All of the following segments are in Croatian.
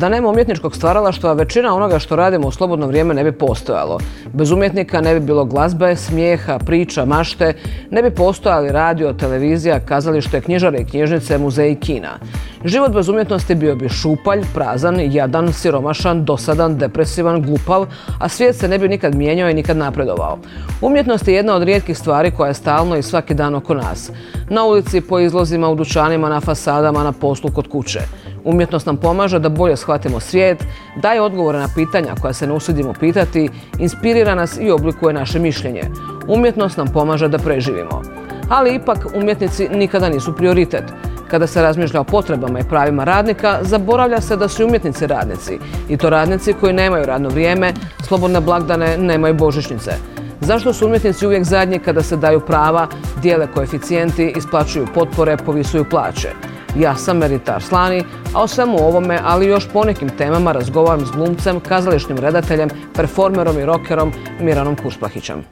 Da nema umjetničkog stvaralaštva, većina onoga što radimo u slobodno vrijeme ne bi postojalo. Bez umjetnika ne bi bilo glazbe, smijeha, priča, mašte, ne bi postojali radio, televizija, kazalište, knjižare i knjižnice, muzeji i kina. Život bez umjetnosti bio bi šupalj, prazan, jadan, siromašan, dosadan, depresivan, glupav, a svijet se ne bi nikad mijenjao i nikad napredovao. Umjetnost je jedna od rijetkih stvari koja je stalno i svaki dan oko nas. Na ulici, po izlozima, u dućanima, na fasadama, na poslu kod kuće. Umjetnost nam pomaže da bolje shvatimo svijet, daje odgovore na pitanja koja se ne usudimo pitati, inspirira nas i oblikuje naše mišljenje. Umjetnost nam pomaže da preživimo. Ali ipak umjetnici nikada nisu prioritet. Kada se razmišlja o potrebama i pravima radnika, zaboravlja se da su umjetnici radnici. I to radnici koji nemaju radno vrijeme, slobodne blagdane, nemaju božićnice. Zašto su umjetnici uvijek zadnji kada se daju prava, dijele koeficijenti, isplaćuju potpore, povisuju plaće? Ja sam Meritar Slani, a o svemu ovome, ali još ponekim temama razgovaram s glumcem, kazališnim redateljem, performerom i rockerom Miranom Kuspahićem.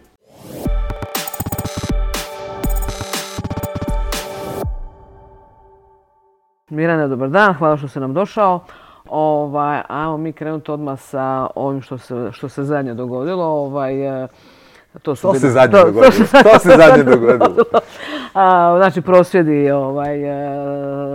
Mirane, dobar dan, hvala što si nam došao. Ovaj, ajmo mi krenuti odmah sa ovim što se, što se zadnje dogodilo. Ovaj, to, se zadnje dogodilo. To se zadnje dogodilo. znači prosvjedi ovaj,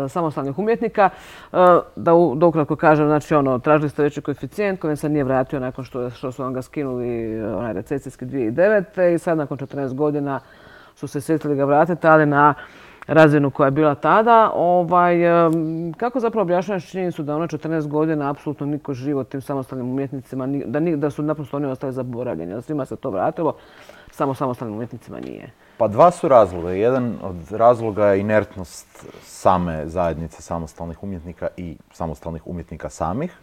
e, samostalnih umjetnika. E, da, da ukratko kažem, znači ono, tražili ste veći koeficijent koji se nije vratio nakon što, što su vam ga skinuli onaj recesijski 2009. I sad nakon 14 godina su se sjetili ga vratiti, ali na razinu koja je bila tada. Ovaj, kako zapravo objašnjavaš činjenicu da ono 14 godina apsolutno niko život tim samostalnim umjetnicima, da, da su naprosto oni ostali zaboravljeni, da svima se to vratilo, samo samostalnim umjetnicima nije? Pa dva su razloga. Jedan od razloga je inertnost same zajednice samostalnih umjetnika i samostalnih umjetnika samih.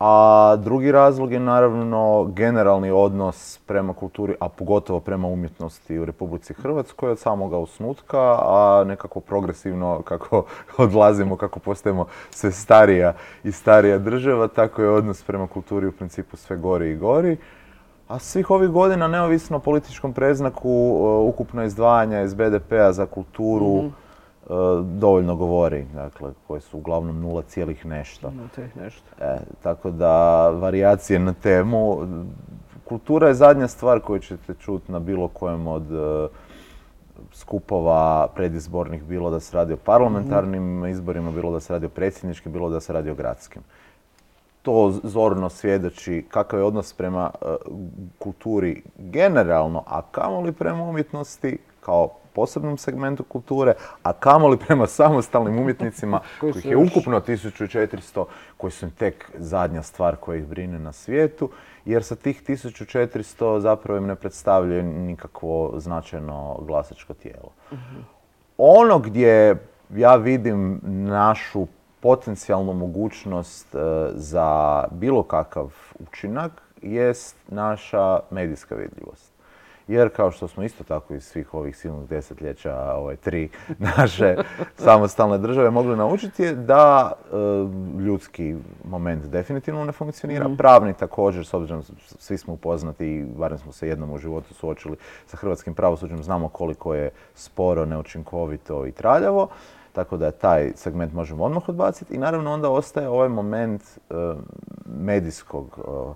A drugi razlog je naravno generalni odnos prema kulturi, a pogotovo prema umjetnosti u Republici Hrvatskoj od samoga osnutka, a nekako progresivno kako odlazimo, kako postajemo sve starija i starija država, tako je odnos prema kulturi u principu sve gori i gori. A svih ovih godina, neovisno o političkom preznaku, uh, ukupno izdvajanja iz BDP-a za kulturu, mhm. E, dovoljno govori, dakle, koje su uglavnom nula cijelih nešto. nešto. E, tako da, varijacije na temu, kultura je zadnja stvar koju ćete čuti na bilo kojem od e, skupova predizbornih, bilo da se radi o parlamentarnim mhm. izborima, bilo da se radi o predsjedničkim, bilo da se radi o gradskim. To zorno svjedoči kakav je odnos prema kulturi generalno, a kamoli prema umjetnosti kao posebnom segmentu kulture, a kamoli prema samostalnim umjetnicima kojih je ukupno 1400, koji su tek zadnja stvar koja ih brine na svijetu, jer sa tih 1400 zapravo im ne predstavljaju nikakvo značajno glasačko tijelo. Ono gdje ja vidim našu potencijalnu mogućnost e, za bilo kakav učinak jest naša medijska vidljivost jer kao što smo isto tako iz svih ovih silnih desetljeća, ove tri naše samostalne države mogli naučiti je da e, ljudski moment definitivno ne funkcionira, mhm. pravni također, s obzirom svi smo upoznati i barem smo se jednom u životu suočili sa hrvatskim pravosuđem, znamo koliko je sporo, neučinkovito i traljavo. Tako da taj segment možemo odmah odbaciti i naravno onda ostaje ovaj moment e, medijskog e, Eh,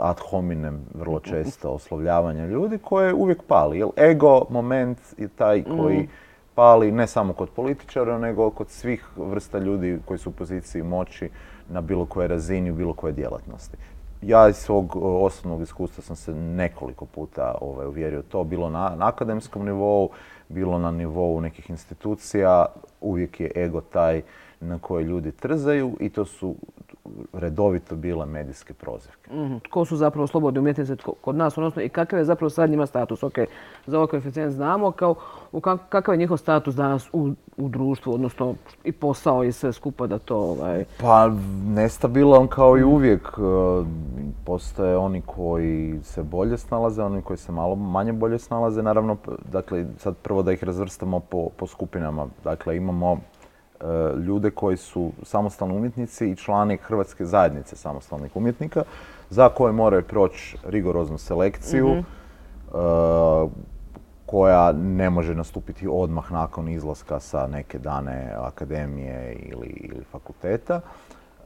ad hominem vrlo često oslovljavanja ljudi koje uvijek pali. Jer ego moment je taj koji mm. pali ne samo kod političara, nego kod svih vrsta ljudi koji su u poziciji moći na bilo koje razini, u bilo koje djelatnosti. Ja iz svog eh, osobnog iskustva sam se nekoliko puta ovaj, uvjerio to, bilo na, na akademskom nivou, bilo na nivou nekih institucija, uvijek je ego taj na koje ljudi trzaju i to su redovito bile medijske prozivke. Mm Tko su zapravo slobodni umjetnici kod nas, odnosno i kakav je zapravo sad njima status? Ok, za ovaj koeficijent znamo, kao, kakav je njihov status danas u, u društvu, odnosno i posao i sve skupa da to... Ovaj... Pa nestabilan kao i uvijek. E, postoje oni koji se bolje snalaze, oni koji se malo manje bolje snalaze. Naravno, dakle, sad prvo da ih razvrstamo po, po skupinama. Dakle, imamo ljude koji su samostalni umjetnici i člani Hrvatske zajednice samostalnih umjetnika za koje moraju proći rigoroznu selekciju mhm. e, koja ne može nastupiti odmah nakon izlaska sa neke dane akademije ili, ili fakulteta.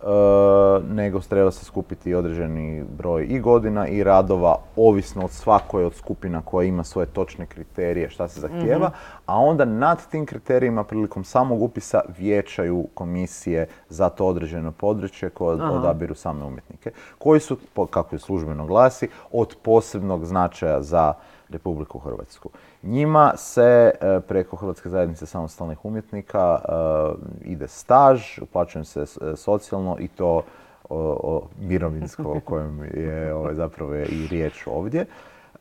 E, nego treba se skupiti određeni broj i godina i radova, ovisno od svakoj od skupina koja ima svoje točne kriterije šta se zahtijeva, mhm. a onda nad tim kriterijima prilikom samog upisa vijećaju komisije za to određeno područje koje odabiru same umjetnike, koji su, kako je službeno glasi, od posebnog značaja za Republiku Hrvatsku. Njima se e, preko Hrvatske zajednice samostalnih umjetnika e, ide staž, uplaćujem se e, socijalno i to o, mirovinsko o kojem je ovaj, zapravo i riječ ovdje.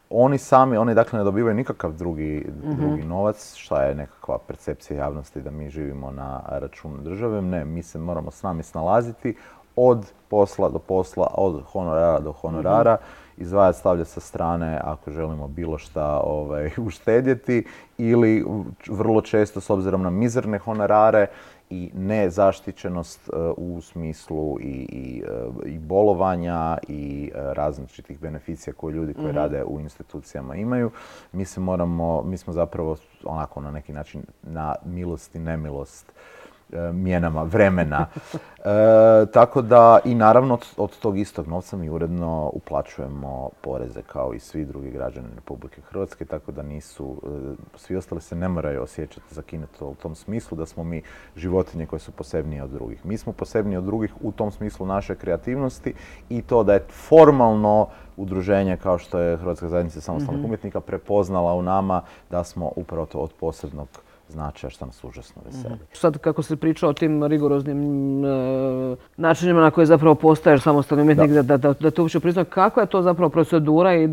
Oni sami, oni dakle ne dobivaju nikakav drugi, mhm. drugi novac, šta je nekakva percepcija javnosti da mi živimo na računu države. Ne, mi se moramo s nami snalaziti od posla do posla, od honorara do honorara. Mhm izdvajati, stavljati sa strane ako želimo bilo šta ovaj, uštedjeti ili vrlo često s obzirom na mizerne honorare i nezaštićenost e, u smislu i, i, e, i bolovanja i e, različitih beneficija koje ljudi koji mhm. rade u institucijama imaju. Mi se moramo, mi smo zapravo onako na neki način na milost i nemilost mjenama vremena. E, tako da i naravno od, tog istog novca mi uredno uplaćujemo poreze kao i svi drugi građani Republike Hrvatske, tako da nisu, e, svi ostali se ne moraju osjećati zakinuto u tom smislu da smo mi životinje koje su posebnije od drugih. Mi smo posebniji od drugih u tom smislu naše kreativnosti i to da je formalno udruženje kao što je Hrvatska zajednica samostalnih mhm. umjetnika prepoznala u nama da smo upravo to od posebnog značaja što nas užasno veseli. Mhm. Sad kako se priča o tim rigoroznim e, načinima na koje zapravo postaješ samostalni umjetnik, da, da, da, da te uopće priznam, kakva je to zapravo procedura i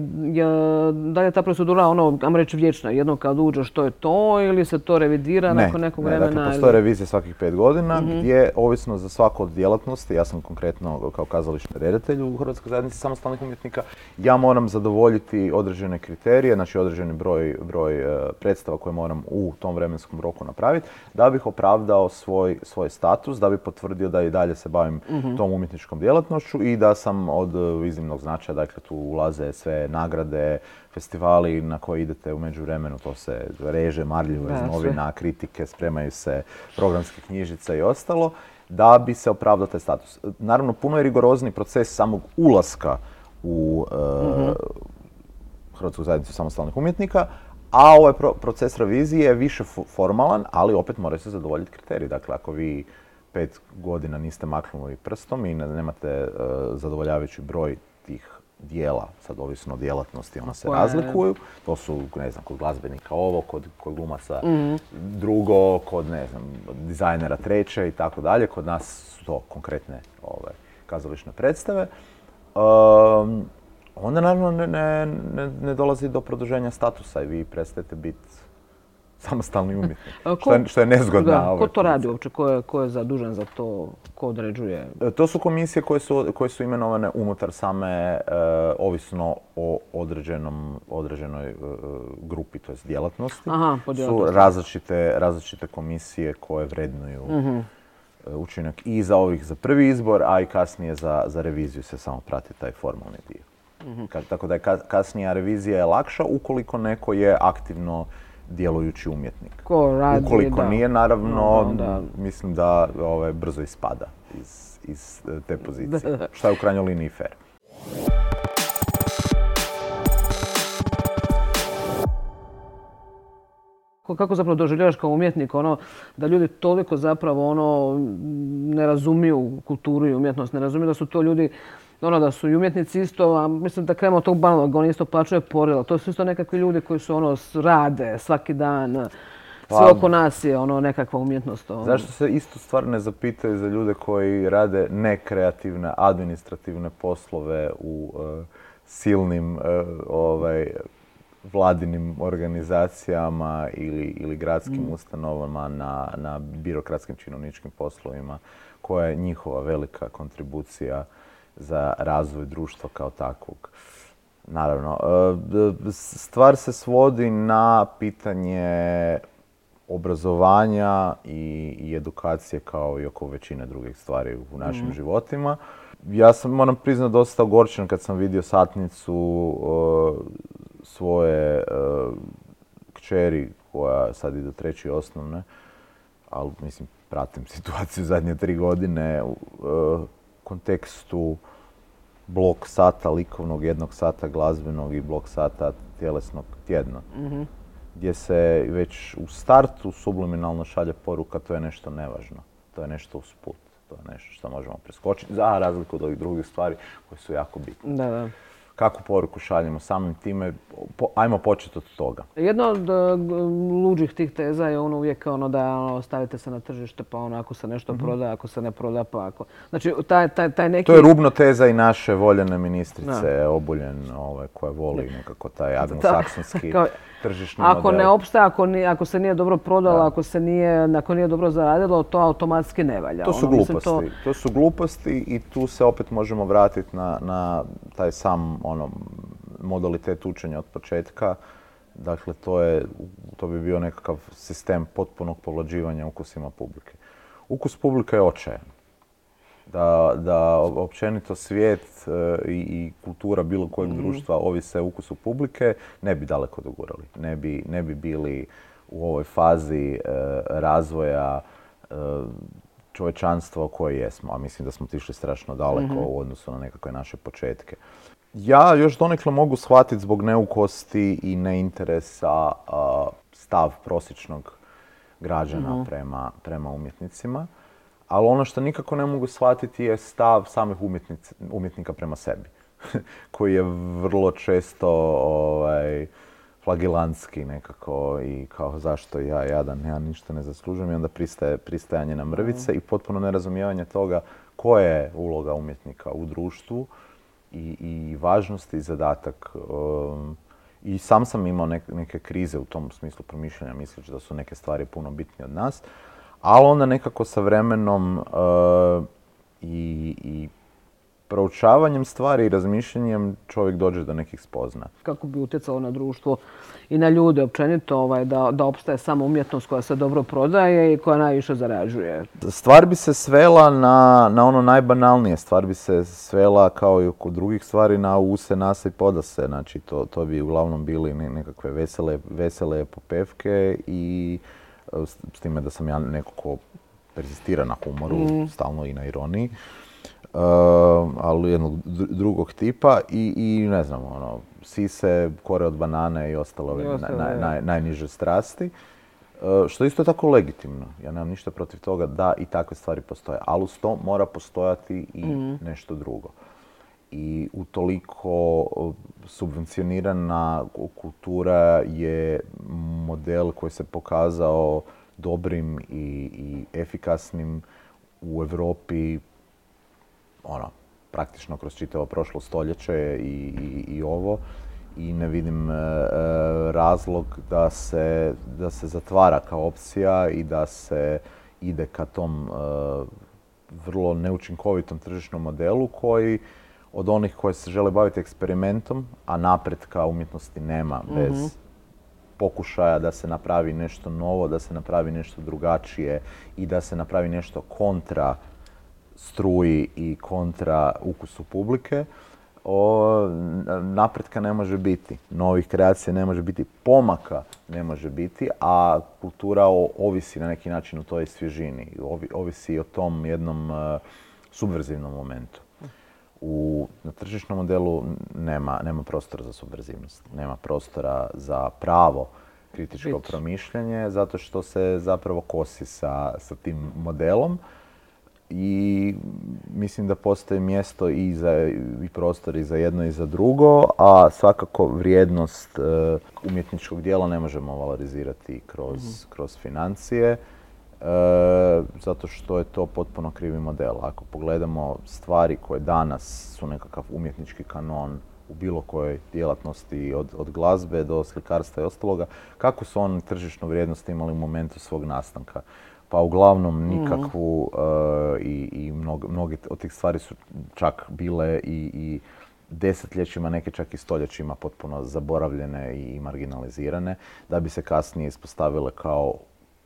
da li je ta procedura ono, ajmo reći, vječna, jedno kad uđe što je to ili se to revidira nakon nekog ne, vremena? Dakle, postoje revizije svakih pet godina mhm. gdje, ovisno za svaku od djelatnosti, ja sam konkretno kao kazališni redatelj u Hrvatskoj zajednici samostalnih umjetnika, ja moram zadovoljiti određene kriterije, znači određeni broj, broj e, predstava koje moram u tom vremenskom roku napraviti, da bih opravdao svoj, svoj status, da bi potvrdio da i dalje se bavim mhm. tom umjetničkom djelatnošću i da sam od iznimnog značaja, dakle tu ulaze sve nagrade, festivali na koje idete u međuvremenu, to se reže marljivo iz novina, kritike, spremaju se programske knjižice i ostalo, da bi se opravdao taj status. Naravno, puno je rigorozni proces samog ulaska u uh, Hrvatsku zajednicu samostalnih umjetnika, a ovaj proces revizije je više formalan, ali opet moraju se zadovoljiti kriteriji. Dakle, ako vi pet godina niste maknuli prstom i nemate e, zadovoljavajući broj tih dijela, sad ovisno o djelatnosti, ona se razlikuju. To su, ne znam, kod glazbenika ovo, kod, kod glumaca mhm. drugo, kod, ne znam, dizajnera treće i tako dalje. Kod nas su to konkretne ove, kazališne predstave. Um, onda naravno ne, ne, ne, dolazi do produženja statusa i vi prestajete biti samostalni umjetnik, što, je, što je nezgodna. Da, ko to radi uopće? Ko je, ko je zadužen za to? Ko određuje? E, to su komisije koje su, koje su imenovane unutar same, e, ovisno o određenom, određenoj e, grupi, to je djelatnosti. Aha, su različite, različite komisije koje vrednuju uh učinak i za ovih za prvi izbor, a i kasnije za, za reviziju se samo prati taj formalni dio. Tako da je kasnija revizija je lakša ukoliko neko je aktivno djelujući umjetnik. Ko radi, Ukoliko nije, naravno, mislim da ovaj, brzo ispada iz, iz te pozicije. Šta je u krajnjoj liniji fair. kako zapravo doživljavaš kao umjetnik ono da ljudi toliko zapravo ono ne razumiju kulturu i umjetnost, ne razumiju da su to ljudi ono da su i umjetnici isto, a mislim da krenemo od tog banalnog, oni isto plaćaju porila. To su isto nekakvi ljudi koji su ono rade svaki dan. Sve pa, oko nas je ono nekakva umjetnost. Ono. Zašto se isto stvar ne zapitaju za ljude koji rade nekreativne, administrativne poslove u e, silnim uh, ovaj, vladinim organizacijama ili, ili gradskim mm. ustanovama na, na birokratskim činovničkim poslovima koja je njihova velika kontribucija za razvoj društva kao takvog. Naravno, e, stvar se svodi na pitanje obrazovanja i, edukacije kao i oko većine drugih stvari u našim mhm. životima. Ja sam, moram priznati, dosta ogorčen kad sam vidio satnicu e, svoje uh, kćeri koja sad ide treći osnovne, ali mislim pratim situaciju zadnje tri godine kontekstu blok sata likovnog, jednog sata glazbenog i blok sata tjelesnog tjedno. Mhm. Gdje se već u startu subliminalno šalje poruka to je nešto nevažno, to je nešto usput, to je nešto što možemo preskočiti, za razliku od ovih drugih stvari koje su jako bitne. Da, da. Kakvu poruku šaljemo? Samim time, po- ajmo početi od toga. Jedna od e, luđih tih teza je ono uvijek ono da ono, stavite se na tržište pa ono ako se nešto proda, ako se ne proda pa ako... Znači taj, taj, taj neki... To je rubno teza i naše voljene ministrice Obuljen, ovaj, koja voli nekako taj anglosaksonski tržišni Ako model. ne opstaje, ako, ni- ako se nije dobro prodalo, ako se nije, ako nije dobro zaradilo, to automatski ne valja. To su Ono, gluposti. To... su gluposti i tu se opet možemo vratiti na, na taj sam ono, modalitet učenja od početka. Dakle, to, je, to bi bio nekakav sistem potpunog povlađivanja ukusima publike. Ukus publike je očajan. Da, da općenito svijet e, i, i kultura bilo kojeg društva ovise ukusu publike, ne bi daleko dogurali. Ne bi, ne bi bili u ovoj fazi e, razvoja e, čovečanstva u kojoj jesmo, a mislim da smo otišli strašno daleko u odnosu na nekakve naše početke. Ja još donekle mogu shvatiti zbog neukosti i neinteresa a, stav prosječnog građana prema, prema umjetnicima, ali ono što nikako ne mogu shvatiti je stav samih umjetnika prema sebi, koji je vrlo često ovaj, flagilantski nekako i kao zašto ja jadan, ja ništa ne zaslužujem i onda pristaje, pristajanje na mrvice i potpuno nerazumijevanje toga koja je uloga umjetnika u društvu i, i važnost i zadatak. um, I sam sam imao nek- neke krize u tom smislu promišljanja, misleći da su neke stvari puno bitnije od nas, ali onda nekako sa vremenom uh, i, i proučavanjem stvari i razmišljanjem čovjek dođe do nekih spoznaja. kako bi utjecalo na društvo i na ljude općenito ovaj, da, da opstaje samo umjetnost koja se dobro prodaje i koja najviše zarađuje. Stvar bi se svela na, na ono najbanalnije, stvar bi se svela kao i oko drugih stvari na use, nase i podase. Znači to, to bi uglavnom bili ne- nekakve vesele, vesele popevke i s, time da sam ja neko ko persistira na humoru, stalno i na ironiji. Uh, ali jednog dru- drugog tipa i, i ne znam, ono, sise, kore od banane i ostalo ove naj- najniže strasti. Uh, što je isto tako legitimno. Ja nemam ništa protiv toga da i takve stvari postoje. Ali uz to mora postojati i nešto drugo. I utoliko subvencionirana ku- kultura je model koji se pokazao dobrim i, i efikasnim u Europi ono, praktično kroz čitavo prošlo stoljeće i, i, i ovo. I ne vidim e, e, razlog da se, da se zatvara kao opcija i da se ide ka tom e, vrlo neučinkovitom tržišnom modelu koji od onih koji se žele baviti eksperimentom, a napretka umjetnosti nema bez pokušaja da se napravi nešto novo, da se napravi nešto drugačije i da se napravi nešto kontra struji i kontra ukusu publike, o, napretka ne može biti, novih kreacija ne može biti, pomaka ne može biti, a kultura o- ovisi na neki način o toj svježini, ovi- ovisi o tom jednom e, subverzivnom momentu. U, na tržišnom modelu nema, nema prostora za subverzivnost, nema prostora za pravo kritičko Bit. promišljanje, zato što se zapravo kosi sa, sa tim modelom i mislim da postoji mjesto i za i prostor i za jedno i za drugo, a svakako vrijednost e, umjetničkog dijela ne možemo valorizirati kroz, kroz financije, e, zato što je to potpuno krivi model. Ako pogledamo stvari koje danas su nekakav umjetnički kanon u bilo kojoj djelatnosti od, od glazbe do slikarstva i ostaloga, kako su oni tržišnu vrijednost imali u momentu svog nastanka? Pa uglavnom nikakvu e, i, i mnog- mnoge od tih stvari su čak bile i, i desetljećima, neke čak i stoljećima potpuno zaboravljene i marginalizirane, da bi se kasnije ispostavile kao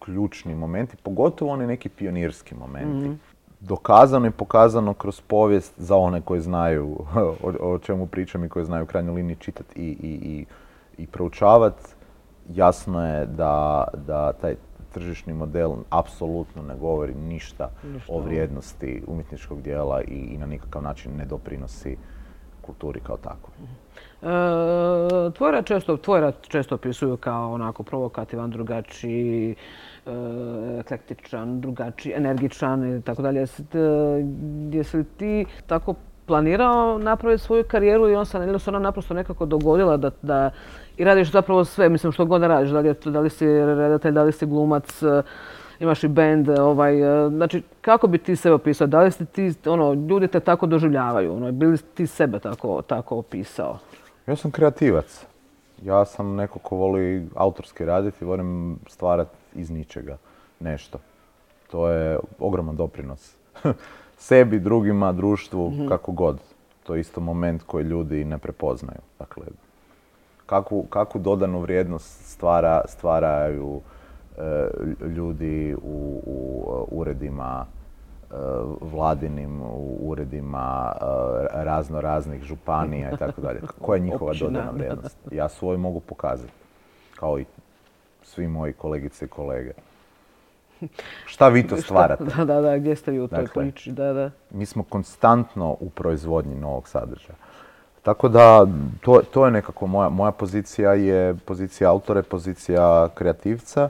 ključni momenti, pogotovo oni neki pionirski momenti. Dokazano i pokazano kroz povijest za one koji znaju o, o čemu pričam i koji znaju u krajnjoj liniji čitati i, i, i, i proučavati, jasno je da, da taj tržišni model apsolutno ne govori ništa, o vrijednosti umjetničkog dijela i, i na nikakav način ne doprinosi kulturi kao takvoj. E, tvoj rad često, tvoj rad često opisuju kao onako provokativan, drugačiji, eklektičan, drugačiji, energičan i tako dalje. Jesi, li ti tako planirao napraviti svoju karijeru i on se, ili se ona naprosto nekako dogodila da, da i radiš zapravo sve, mislim što god da radiš, da li, da li si redatelj, da li si glumac, e, imaš i ovaj, e, znači kako bi ti sebe opisao, da li si ti, ono, ljudi te tako doživljavaju, ono, bili ti sebe tako, tako opisao? Ja sam kreativac. Ja sam neko ko voli autorski raditi, volim stvarati iz ničega nešto. To je ogroman doprinos. Sebi, drugima, društvu, mhm. kako god. To je isto moment koji ljudi ne prepoznaju. Dakle, kakvu, kakvu dodanu vrijednost stvara, stvaraju e, ljudi u, u uredima e, vladinim, u uredima e, razno raznih županija i tako dalje. Koja je njihova dodana vrijednost? Ja svoj mogu pokazati, kao i svi moji kolegice i kolege. Šta vi to stvarate? Da, da, da, gdje ste vi u toj dakle, priči? Da, da. Mi smo konstantno u proizvodnji novog sadržaja. Tako da, to, to je nekako moja, moja pozicija je pozicija autore, pozicija kreativca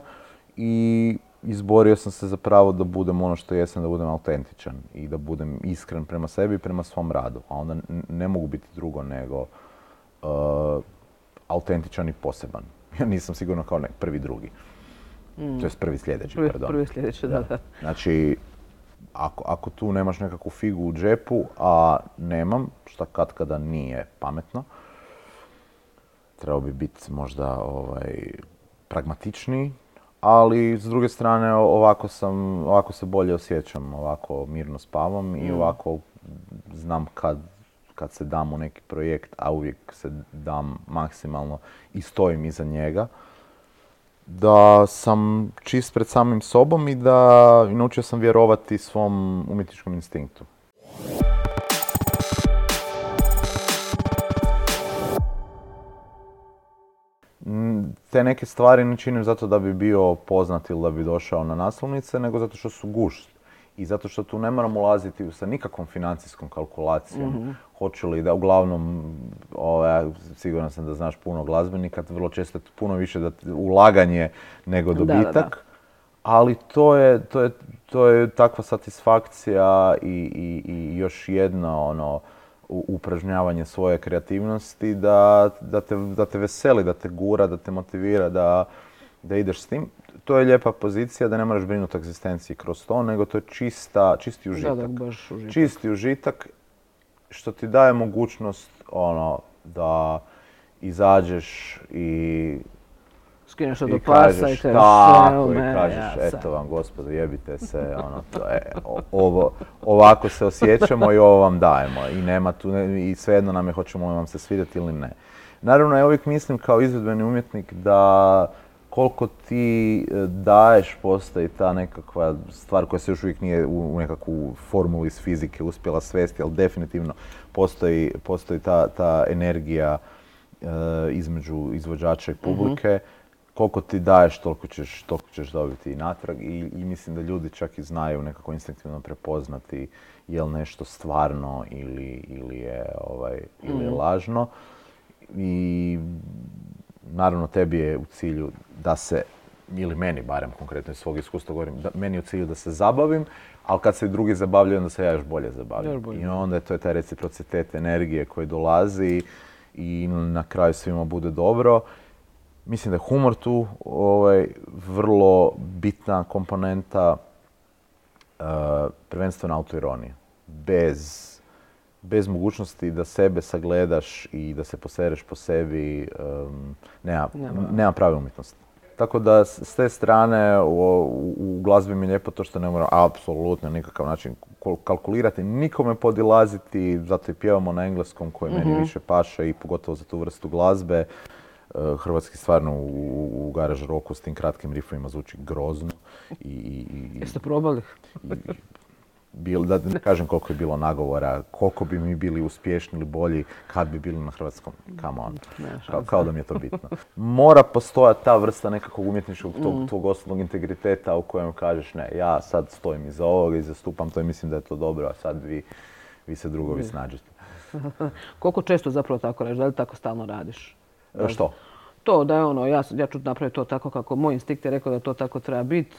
i izborio sam se za pravo da budem ono što jesam, da budem autentičan i da budem iskren prema sebi i prema svom radu. A onda ne mogu biti drugo nego uh, autentičan i poseban. Ja nisam sigurno kao nek prvi drugi. Mm. To je prvi sljedeći, prvi, pardon. Prvi sljedeći, da, da. Znači, ako, ako tu nemaš nekakvu figu u džepu, a nemam, šta kad kada nije pametno, trebao bi biti možda ovaj, pragmatičniji, ali s druge strane ovako, sam, ovako se bolje osjećam, ovako mirno spavam i mm. ovako znam kad, kad se dam u neki projekt, a uvijek se dam maksimalno i stojim iza njega da sam čist pred samim sobom i da naučio sam vjerovati svom umjetničkom instinktu. Te neke stvari ne činim zato da bi bio poznat ili da bi došao na naslovnice, nego zato što su gušt i zato što tu ne moram ulaziti sa nikakvom financijskom kalkulacijom. mm Hoću li da, uglavnom, ovaj, siguran sam da znaš puno glazbenika, vrlo često puno više da, ulaganje nego dobitak. Ali to je, to, je, to je takva satisfakcija i, i, i još jedno ono, upražnjavanje svoje kreativnosti da, da, te, da te veseli, da te gura, da te motivira da, da ideš s tim to je lijepa pozicija da ne moraš brinuti o egzistenciji kroz to, nego to je čista, čisti užitak. Da, baš užitak. Čisti užitak što ti daje mogućnost ono, da izađeš i skineš do pasa i tako, i kažeš, eto vam gospodo, jebite se, ono, to je, ovo, ovako se osjećamo i ovo vam dajemo i nema tu, i svejedno nam je hoćemo vam se svidjeti ili ne. Naravno, ja uvijek mislim kao izvedbeni umjetnik da koliko ti e, daješ postoji ta nekakva stvar koja se još uvijek nije u, nekakvu formulu iz fizike uspjela svesti, ali definitivno postoji, postoji ta, ta energija e, između izvođača i publike. Koliko ti daješ, toliko ćeš, toliko ćeš dobiti i natrag I, i mislim da ljudi čak i znaju nekako instinktivno prepoznati je li nešto stvarno ili, ili je, ovaj, ili je mhm. lažno. I naravno tebi je u cilju da se, ili meni barem konkretno iz svog iskustva govorim, da, meni je u cilju da se zabavim, ali kad se drugi zabavljaju, onda se ja još bolje zabavim. I onda je to je taj reciprocitet energije koji dolazi i na kraju svima bude dobro. Mislim da je humor tu ovaj, vrlo bitna komponenta, uh, prvenstveno autoironija. Bez bez mogućnosti da sebe sagledaš i da se posereš po sebi, um, nema, nema prave umjetnosti. Tako da s te strane u, u glazbi mi je lijepo to što ne moram apsolutno nikakav način kalkulirati, nikome podilaziti, zato i pjevamo na engleskom koji meni mhm. više paše i pogotovo za tu vrstu glazbe. Uh, hrvatski stvarno u, u garaž roku s tim kratkim rifovima zvuči grozno. I, i, Jeste probali? Bili, da ne kažem koliko je bilo nagovora, koliko bi mi bili uspješni ili bolji kad bi bili na hrvatskom, come on, kao, kao da mi je to bitno. Mora postojati ta vrsta nekakvog umjetničkog tog, mm. tog osobnog integriteta u kojem kažeš ne, ja sad stojim iza ovoga i zastupam to i mislim da je to dobro, a sad vi, vi se drugovi snađete. koliko često zapravo tako radiš, da li tako stalno radiš? E, što? To da je ono, ja, ja ću napraviti to tako kako moj instinkt je rekao da to tako treba biti.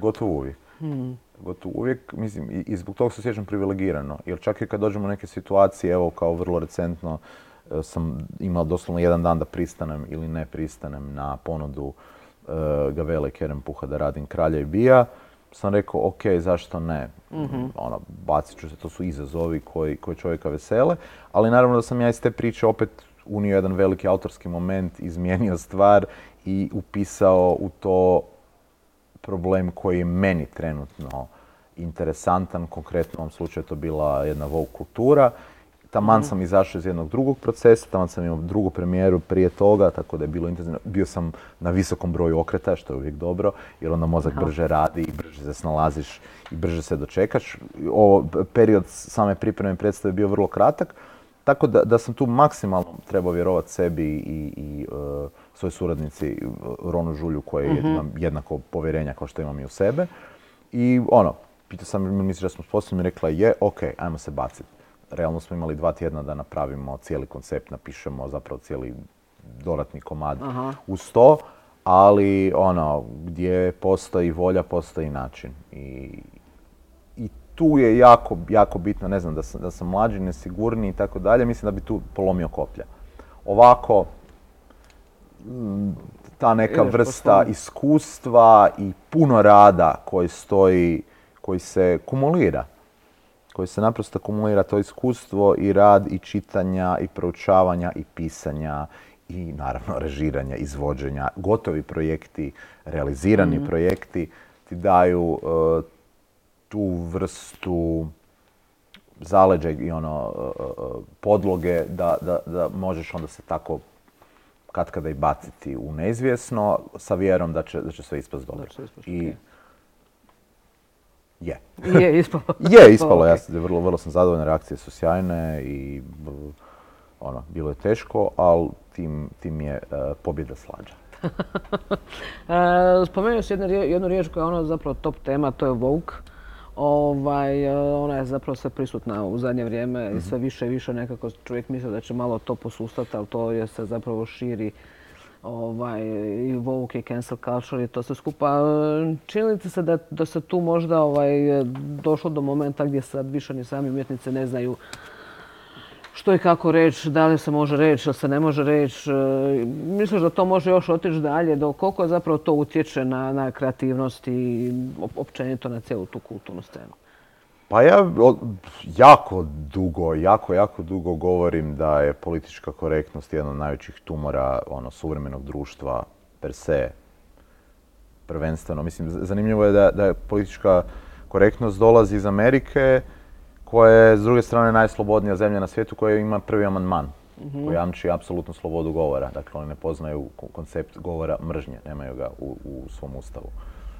Gotovo uvijek. Hmm. Gotovo uvijek, mislim, i, i zbog toga se osjećam privilegirano. Jer čak i kad dođemo u neke situacije, evo kao vrlo recentno, e, sam imao doslovno jedan dan da pristanem ili ne pristanem na ponudu uh, Gavele Kerempuha da radim Kralja i Bija. Sam rekao, ok, zašto ne? mm Ono, bacit ću se, to su izazovi koji, koji čovjeka vesele. Ali naravno da sam ja iz te priče opet unio jedan veliki autorski moment, izmijenio stvar i upisao u to problem koji je meni trenutno interesantan. Konkretno u ovom slučaju to bila jedna Vogue kultura. Taman mhm. sam izašao iz jednog drugog procesa, taman sam imao drugu premijeru prije toga, tako da je bilo intenzivno. Bio sam na visokom broju okreta, što je uvijek dobro, jer onda mozak brže radi i brže se snalaziš i brže se dočekaš. Ovo period same pripreme predstave je bio vrlo kratak, tako da, da sam tu maksimalno trebao vjerovati sebi i, i uh, svoj suradnici Ronu Žulju koji mm imam jednako povjerenja kao što imam i u sebe. I ono, pitao sam, misliš da smo sposobni, rekla je, ok, ajmo se baciti. Realno smo imali dva tjedna da napravimo cijeli koncept, napišemo zapravo cijeli dodatni komad Aha. uz to, ali ono, gdje postoji volja, postoji način. I, i tu je jako, jako bitno, ne znam, da sam, da sam mlađi, nesigurniji i tako dalje, mislim da bi tu polomio koplja. Ovako, ta neka vrsta iskustva i puno rada koji stoji, koji se kumulira. Koji se naprosto kumulira to iskustvo i rad i čitanja i proučavanja i pisanja i naravno režiranja, izvođenja, gotovi projekti, realizirani mhm. projekti ti daju e, tu vrstu zaleđa i ono e, e, podloge da, da, da možeš onda se tako kad kada i baciti u neizvjesno sa vjerom da će, da će sve ispast dobro. I je. Je ispalo. je ispalo, ja sam, vrlo, vrlo sam zadovoljan, reakcije su sjajne i ono, bilo je teško, ali tim, tim je uh, pobjeda slađa. uh, spomenuo si jednu, jednu riječ koja je ono zapravo top tema, to je Vogue. Ovaj, e, ona je zapravo sve prisutna u zadnje vrijeme i sve mhm. više i više nekako čovjek misli da će malo to posustati, ali to je se zapravo širi ovaj, i woke i cancel culture i to sve skupa. Čini se da, da se tu možda ovaj, došlo do momenta gdje sad više ni sami umjetnice ne znaju što i kako reći, da li se može reći ili se ne može reći. E, misliš da to može još otići dalje, do koliko zapravo to utječe na, na kreativnost i općenito na cijelu tu kulturnu scenu? Pa ja jako dugo, jako, jako dugo govorim da je politička korektnost jedan od najvećih tumora ono, suvremenog društva per se. Prvenstveno. Mislim, zanimljivo je da, da je politička korektnost dolazi iz Amerike, koja je s druge strane najslobodnija zemlja na svijetu koja ima prvi amandman mm koji jamči apsolutnu slobodu govora. Dakle, oni ne poznaju koncept govora mržnje, nemaju ga u, svom ustavu.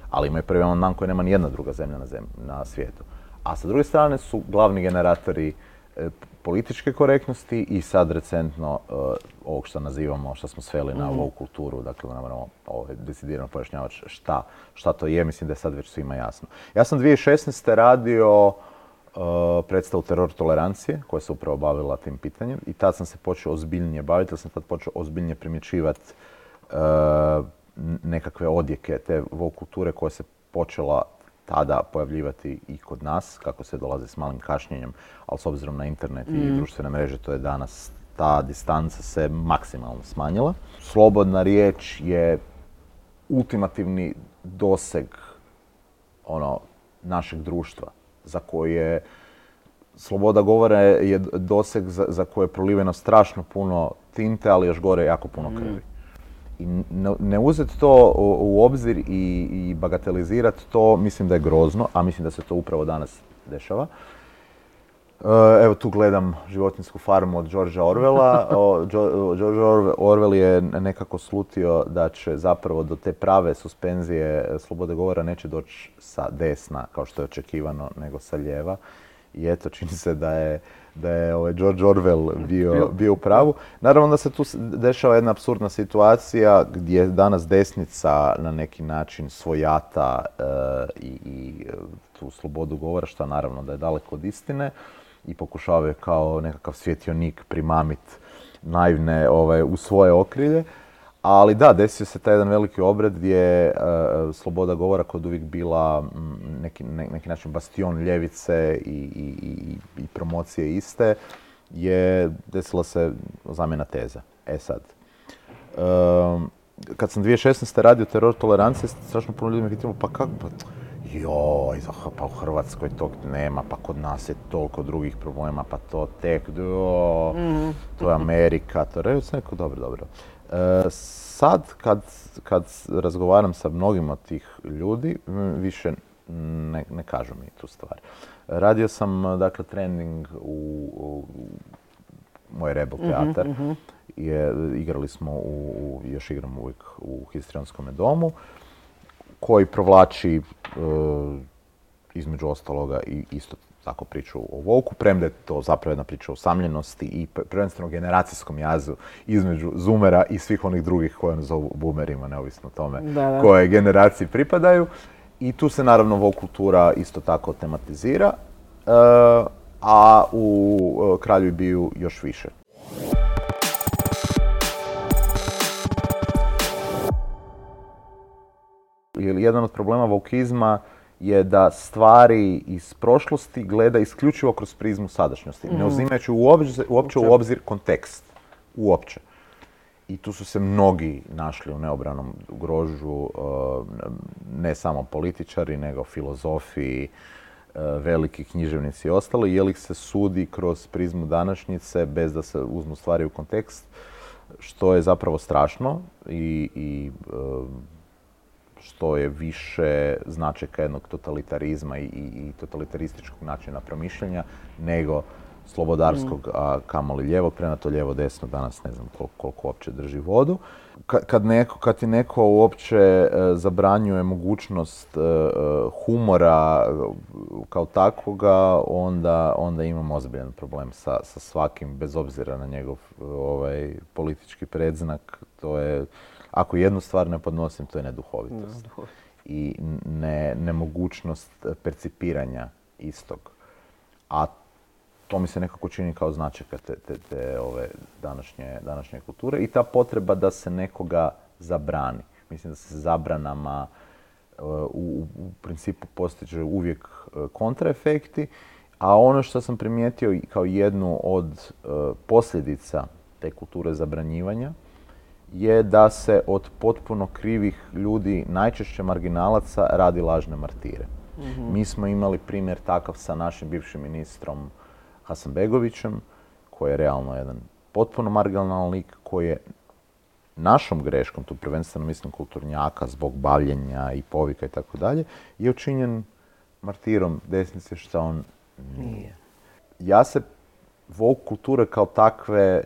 Ali imaju prvi amandman koji nema ni jedna druga zemlja na, na svijetu. A sa druge strane su glavni generatori e, političke korektnosti i sad recentno e, ovog što nazivamo, što smo sveli na mhm. ovu kulturu, dakle ne moramo ovaj, decidirano pojašnjavati šta, šta to je, mislim da je sad već svima jasno. Ja sam 2016. radio predstavu Teror tolerancije koja se upravo bavila tim pitanjem i tad sam se počeo ozbiljnije baviti, jer sam tad počeo ozbiljnije primjećivati uh, nekakve odjeke te vo kulture koja se počela tada pojavljivati i kod nas, kako se dolazi s malim kašnjenjem, ali s obzirom na internet i mm. društvene mreže, to je danas ta distanca se maksimalno smanjila. Slobodna riječ je ultimativni doseg ono, našeg društva za koje sloboda govora je doseg za, za koje je proliveno strašno puno tinte, ali još gore jako puno mm. krvi. I ne, uzeti to u, obzir i, i bagatelizirati to, mislim da je grozno, a mislim da se to upravo danas dešava. E, Evo tu gledam životinsku farmu od Georgea Orwella. George Orwell je nekako slutio da će zapravo do te prave suspenzije slobode govora neće doći sa desna, kao što je očekivano, nego sa lijeva. I eto, čini se da je da je ovaj George Orwell bio, bio u pravu. Naravno da se tu dešava jedna absurdna situacija gdje danas desnica na neki način svojata e, i, i tu slobodu govora, što naravno da je daleko od istine i pokušavaju kao nekakav svjetionik primamit naivne ovaj, u svoje okrilje. Ali da, desio se taj jedan veliki obred gdje je sloboda govora kod uvijek bila neki, neki način bastion ljevice i, i, i, promocije iste, je desila se zamjena teza. E sad, kad sam 2016. radio teror tolerancije, strašno puno ljudi me pitalo, pa kako, pa, joj, pa u Hrvatskoj tog nema, pa kod nas je toliko drugih problema, pa to tek, jo, mhm. to je Amerika, to je neko, dobro, dobro. E, sad, kad, kad razgovaram sa mnogim od tih ljudi, više ne, ne kažu mi tu stvar. Radio sam, dakle, trening u, u moj Rebel mhm, teatar. Mhm. Je, igrali smo u, još igram uvijek u histrionskom domu koji provlači e, između ostaloga i isto tako priču o Volku, premda je to zapravo jedna priča o samljenosti i prvenstveno generacijskom jazu između Zoomera i svih onih drugih koje zovu boomerima, neovisno o tome koje generaciji pripadaju. I tu se naravno Volk kultura isto tako tematizira, e, a u e, Kralju i Biju još više. Jedan od problema vokizma je da stvari iz prošlosti gleda isključivo kroz prizmu sadašnjosti, ne mhm. uzimajući uopće u obzir kontekst. Uopće. I tu su se mnogi našli u neobranom grožu, eh, ne samo političari, nego filozofi, eh, veliki književnici i ostalo, jer ih se sudi kroz prizmu današnjice bez da se uzmu stvari u kontekst, što je zapravo strašno i, i eh, što je više značajka jednog totalitarizma i, i totalitarističkog načina promišljanja nego slobodarskog, mm. a kamoli lijevog, prema to lijevo desno danas ne znam koliko, koliko uopće drži vodu. Kad, neko, kad ti neko uopće e, zabranjuje mogućnost e, e, humora kao takvoga, onda, onda imamo ozbiljan problem sa, sa svakim, bez obzira na njegov ovaj, politički predznak. To je ako jednu stvar ne podnosim, to je neduhovitost. I ne, nemogućnost percipiranja istog. A to mi se nekako čini kao značajka te, te, te ove današnje, današnje kulture i ta potreba da se nekoga zabrani. Mislim da se zabranama e, u, u principu postiže uvijek e, kontraefekti, a ono što sam primijetio kao jednu od e, posljedica te kulture zabranjivanja je da se od potpuno krivih ljudi, najčešće marginalaca, radi lažne martire. Mhm. Mi smo imali primjer takav sa našim bivšim ministrom Hasanbegovićem, koji je realno jedan potpuno marginalan lik, koji je našom greškom, tu prvenstveno mislim kulturnjaka, zbog bavljenja i povika i tako dalje, je učinjen martirom desnice što on nije. Ja se vok kulture kao takve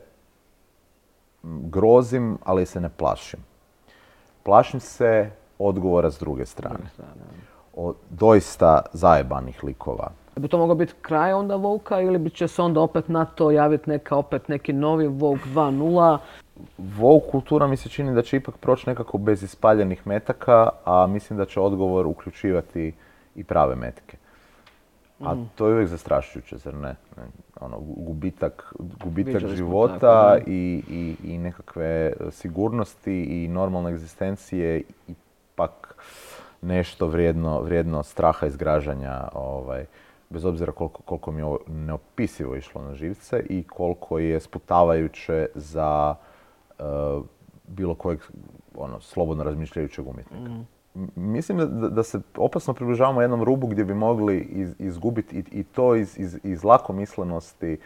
grozim, ali se ne plašim. Plašim se odgovora s druge strane. Od doista zajebanih likova. Bi to mogao biti kraj onda Volka ili bi će se onda opet na to javiti neka opet neki novi Volk 2.0? Volk kultura mi se čini da će ipak proći nekako bez ispaljenih metaka, a mislim da će odgovor uključivati i prave metke. A mhm. to je uvijek zastrašujuće, zar ne? Ono, gubitak, gubitak života i, i, i, nekakve sigurnosti i normalne egzistencije i pak nešto vrijedno, vrijedno straha i zgražanja, ovaj, bez obzira koliko, koliko mi je ovo neopisivo išlo na živce i koliko je sputavajuće za uh, bilo kojeg ono, slobodno razmišljajućeg umjetnika. Mhm mislim da, da se opasno približavamo jednom rubu gdje bi mogli iz, izgubiti i, i to iz, iz, iz lakomislenosti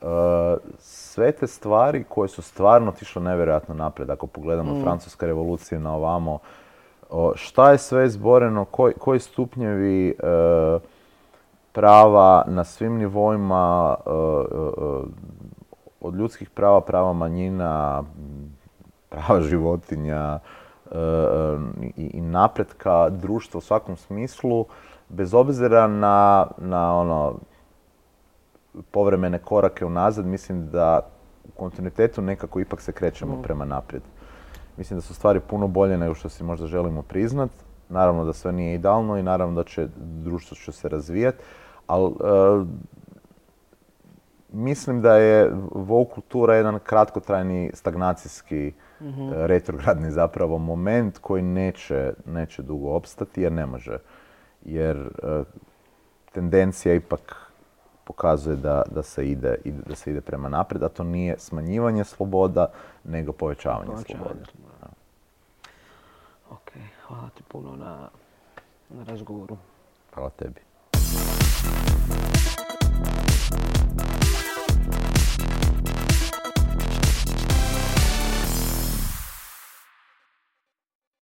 uh, sve te stvari koje su stvarno otišle nevjerojatno naprijed. Ako pogledamo mm. Francuska revolucija na ovamo, šta je sve izboreno, koji, koji stupnjevi uh, prava na svim nivoima, e, od ljudskih prava, prava manjina, prava životinja i napretka društva u svakom smislu, bez obzira na, na ono, povremene korake unazad, mislim da u kontinuitetu nekako ipak se krećemo mm. prema naprijed. Mislim da su stvari puno bolje nego što si možda želimo priznat. Naravno da sve nije idealno i naravno da će društvo će se razvijati, ali e, mislim da je wow kultura jedan kratkotrajni stagnacijski mm retrogradni zapravo moment koji neće, neće dugo opstati jer ne može. Jer e, tendencija ipak pokazuje da, da, se ide, da se ide prema naprijed, a to nije smanjivanje sloboda, nego povećavanje, povećavanje sloboda. Ok, hvala ti puno na, na razgovoru. Hvala tebi.